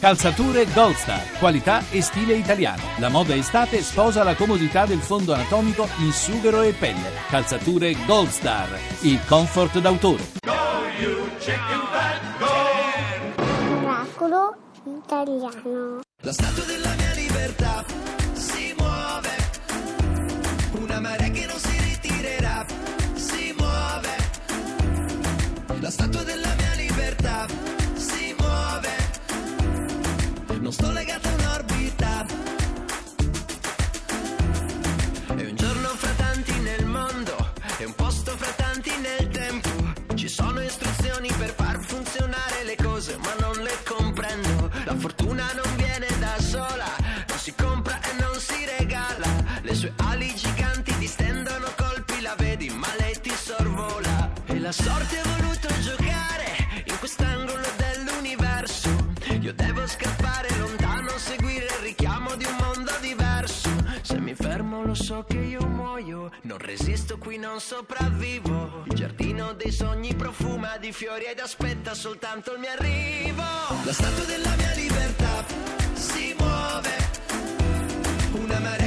Calzature Gold Star, qualità e stile italiano. La moda estate sposa la comodità del fondo anatomico in sughero e pelle. Calzature Gold Star, il comfort d'autore. Oracolo italiano. La statua della mia libertà la sorte ha voluto giocare in quest'angolo dell'universo. Io devo scappare lontano, seguire il richiamo di un mondo diverso. Se mi fermo lo so che io muoio, non resisto qui, non sopravvivo. Il giardino dei sogni profuma di fiori ed aspetta soltanto il mio arrivo. La statua della mia libertà si muove, una marea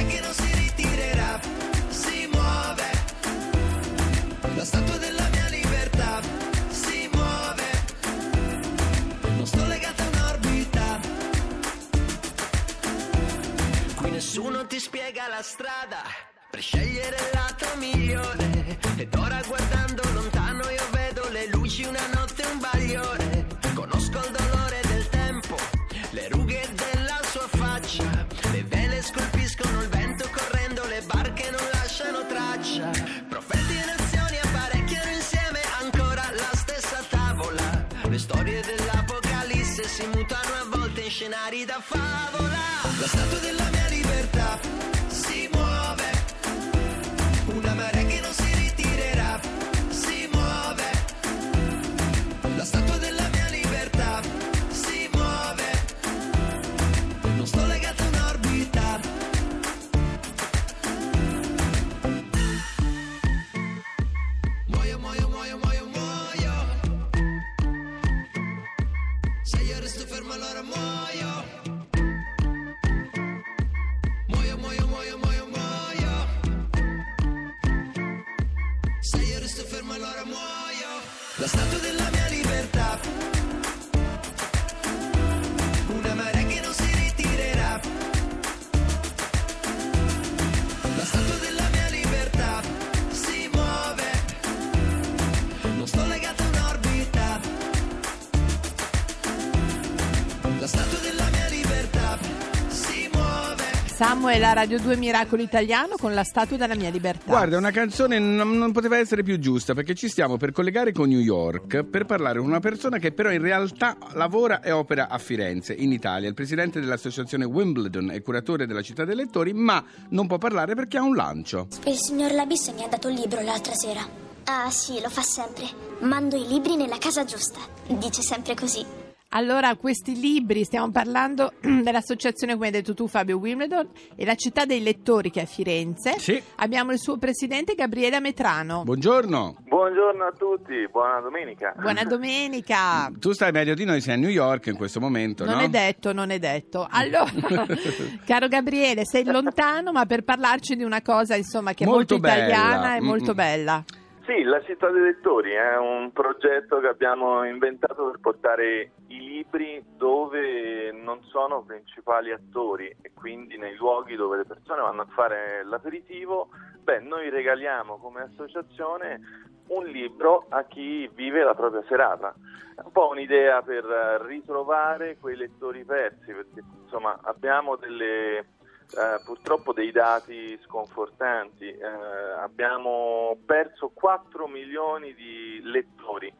nessuno ti spiega la strada per scegliere il lato migliore. Ed ora guardando lontano io vedo le luci, una notte, un bagliore. Conosco il dolore del tempo, le rughe della sua faccia. Le vele scolpiscono il vento correndo, le barche non lasciano traccia. Profeti e nazioni apparecchiano insieme ancora la stessa tavola. Le storie dell'apocalisse si mutano a volte in scenari da favola. Se io resto fermo allora muoio. La statua della mia libertà. Samuel a Radio 2 Miracolo Italiano con la statua della mia libertà. Guarda, una canzone non, non poteva essere più giusta perché ci stiamo per collegare con New York per parlare con una persona che però in realtà lavora e opera a Firenze, in Italia. Il presidente dell'associazione Wimbledon e curatore della città dei lettori, ma non può parlare perché ha un lancio. Il signor Labisse mi ha dato il libro l'altra sera. Ah sì, lo fa sempre. Mando i libri nella casa giusta. Dice sempre così. Allora, questi libri, stiamo parlando dell'associazione, come hai detto tu Fabio Wimbledon, e la città dei lettori che è a Firenze. Sì. Abbiamo il suo presidente Gabriele Metrano. Buongiorno. Buongiorno a tutti, buona domenica. Buona domenica. Tu stai meglio di noi, sei a New York in questo momento, Non no? è detto, non è detto. Allora, caro Gabriele, sei lontano, ma per parlarci di una cosa, insomma, che è Molto molto, italiana bella. e molto Mm-mm. bella. Sì, la città dei lettori è un progetto che abbiamo inventato per portare i libri dove non sono principali attori e quindi nei luoghi dove le persone vanno a fare l'aperitivo, beh, noi regaliamo come associazione un libro a chi vive la propria serata. È un po' un'idea per ritrovare quei lettori persi, perché insomma abbiamo delle eh, purtroppo dei dati sconfortanti. Eh, abbiamo perso 4 milioni di lettori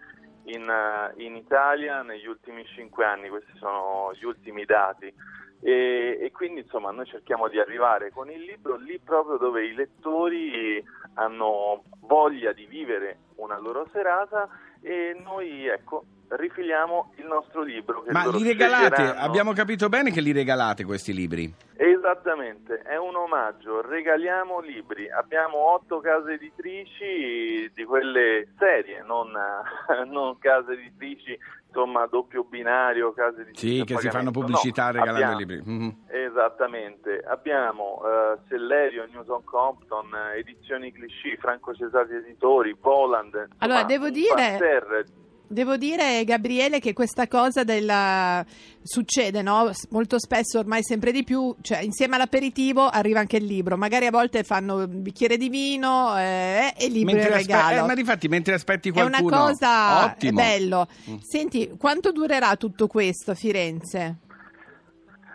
in, eh, in Italia negli ultimi 5 anni, questi sono gli ultimi dati. E, e quindi insomma noi cerchiamo di arrivare con il libro lì proprio dove i lettori hanno voglia di vivere una loro serata e noi ecco rifiliamo il nostro libro. Che Ma li regalate, sceglieranno. abbiamo capito bene che li regalate questi libri. Esattamente, è un omaggio, regaliamo libri, abbiamo otto case editrici di quelle serie, non, non case editrici insomma a doppio binario, case editrici Sì, che si fanno pubblicità No, regalando abbiamo- i libri. Mhm. Esattamente, abbiamo eh, Sellerio, Newton Compton, Edizioni Clichy, Franco Cesari Editori, Poland. insomma, Allora, devo dire- parterre Devo dire, Gabriele, che questa cosa della... succede, no? Molto spesso, ormai sempre di più, cioè insieme all'aperitivo arriva anche il libro. Magari a volte fanno un bicchiere di vino eh, e il libro Mentre in aspe- regalo. eh, ma difatti mentre aspetti È qualcuno una cosa ottimo. è bello. Mm. Senti, quanto durerà tutto questo a Firenze?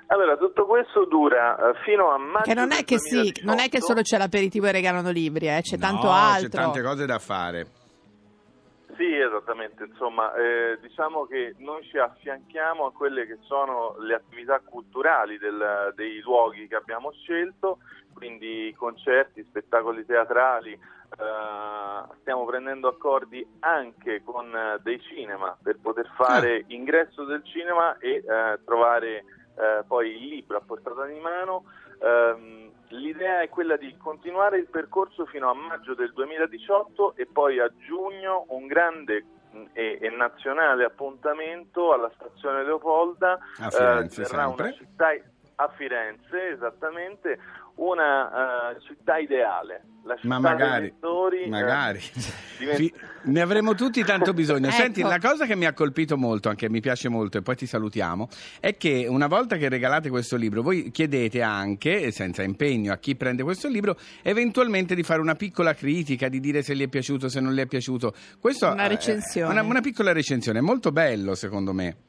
Allora, tutto questo dura eh, fino a maggio Che non è che sì, 2018. non è che solo c'è l'aperitivo e regalano libri, eh, c'è No, tanto altro. C'è tante cose da fare. Sì, esattamente, insomma, eh, diciamo che noi ci affianchiamo a quelle che sono le attività culturali del- dei luoghi che abbiamo scelto, quindi concerti, spettacoli teatrali, eh, stiamo prendendo accordi anche con eh, dei cinema per poter fare ingresso del cinema e eh, trovare eh, poi il libro a portata di mano. Ehm, L'idea è quella di continuare il percorso fino a maggio del 2018 e poi a giugno un grande mh, e, e nazionale appuntamento alla stazione Leopolda. A Firenze, Eh, una città a Firenze, esattamente, una eh, città ideale. La città Ma dei magari, lettori, eh, magari. diventa- Fi- ne avremo tutti tanto bisogno. Ecco. Senti, la cosa che mi ha colpito molto, anche mi piace molto, e poi ti salutiamo, è che una volta che regalate questo libro, voi chiedete anche, senza impegno a chi prende questo libro, eventualmente di fare una piccola critica, di dire se gli è piaciuto, se non gli è piaciuto. Questo, Una eh, recensione. Una, una piccola recensione, è molto bello secondo me.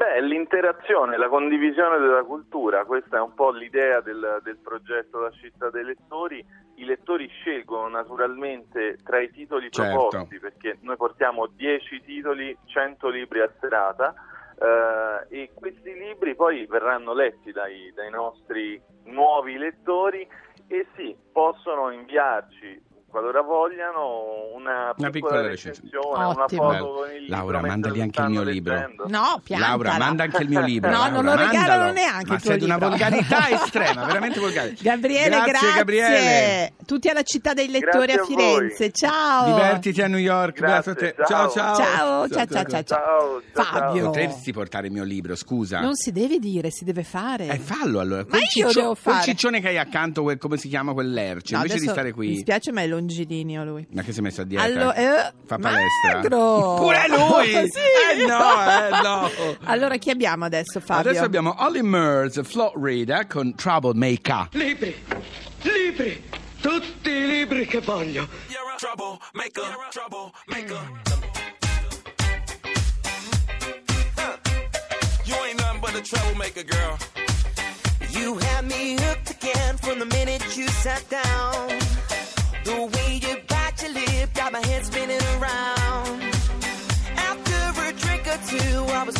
Beh, l'interazione, la condivisione della cultura, questa è un po' l'idea del, del progetto La città dei lettori. I lettori scelgono naturalmente tra i titoli Certo. proposti, perché noi portiamo 10 titoli, 100 libri a serata, eh, e questi libri poi verranno letti dai, dai nostri nuovi lettori e sì, possono inviarci qualora vogliano una piccola, piccola recensione. recensione, una Ottimo. foto con il libro Laura, lo anche il mio libro. leggendo. No, piantala. Laura, manda anche il mio libro. No, Laura, non lo regalano mandalo. neanche Ma il tuo una volgarità estrema, veramente volgare. Gabriele, grazie. Gabriele. Tutti alla città dei lettori Grazie a a Firenze. voi. Ciao. Divertiti a New York, Grazie, beato te. ciao. ciao. Ciao, ciao, ciao, ciao, ciao. Ciao, ciao, Fabio. Potresti portare il mio libro, scusa. Non si deve dire, si deve fare. Eh, fallo allora. Ma Quel io ciccio- devo Quel fare. ciccione che hai accanto, quel- come si chiama quel lercio, No, invece di stare Mi qui. spiace, ma è longilineo lui. Ma che si è messo a dieta? Allo- eh, Fa palestra. magro. Pure lui! Sì. Eh no, eh no. Allora, chi abbiamo adesso, Fabio? Adesso abbiamo Olly Murs, Florida con Troublemaker. Libri, libri, tutti i libri che voglio. You're a troublemaker, troublemaker. You ain't nothing but a troublemaker, girl. You had me hooked again from the minute you sat down. The way you bite your lip got my head spinning around. After a drink or two, I was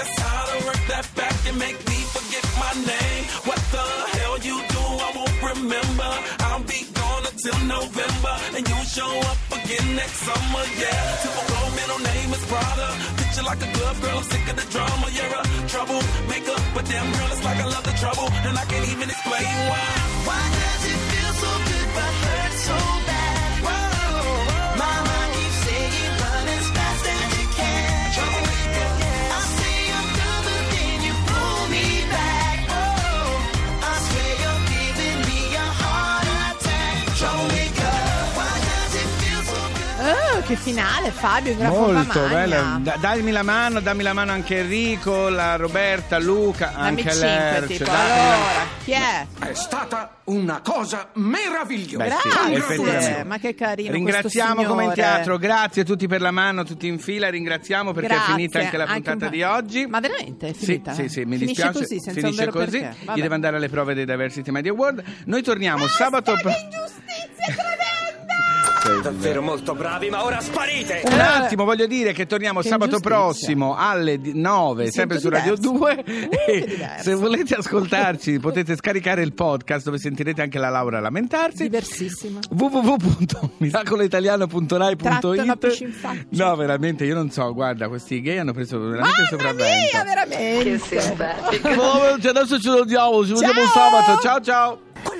just how to work that back and make me forget my name. What the hell you do, I won't remember. I'll be gone until November, and you'll show up again next summer, yeah. Typical middle name is Prada. Picture like a glove girl, I'm sick of the drama. You're a trouble maker, but damn girl, it's like I love the trouble, and I can't even explain why. Why does it che finale, Fabio, Molto bella. Da- dammi la mano, dammi la mano anche Enrico, la Roberta, Luca, Dammi anche Lercio. Datemi la- Allora, chi è? È stata una cosa meravigliosa. Beh, sì, Grazie, ma che carino Ringraziamo come in teatro, grazie a tutti per la mano, tutti in fila, ringraziamo perché Grazie, è finita anche la anche puntata un po'. di oggi. Ma veramente è Sì, finita? sì, sì, mi Finisce dispiace. così, senza un finisce così. Gli deve andare alle prove dei Diversity Media Award. Noi torniamo sabato pro- Sì, Davvero molto bravi, ma ora sparite! Un attimo, voglio dire che torniamo Che sabato prossimo alle di- 9, Mi sempre su Radio diversa. 2. Uh, che E diversa. se volete ascoltarci, potete scaricare il podcast dove sentirete anche la Laura lamentarsi. Diversissima. www.miracoloitaliano.rai.it. No, veramente, io non so, guarda, questi gay hanno preso veramente Mamma sopravvento. mia, veramente. Oh, cioè, adesso ce lo diamo, ci vediamo Ciao! sabato. Ciao ciao.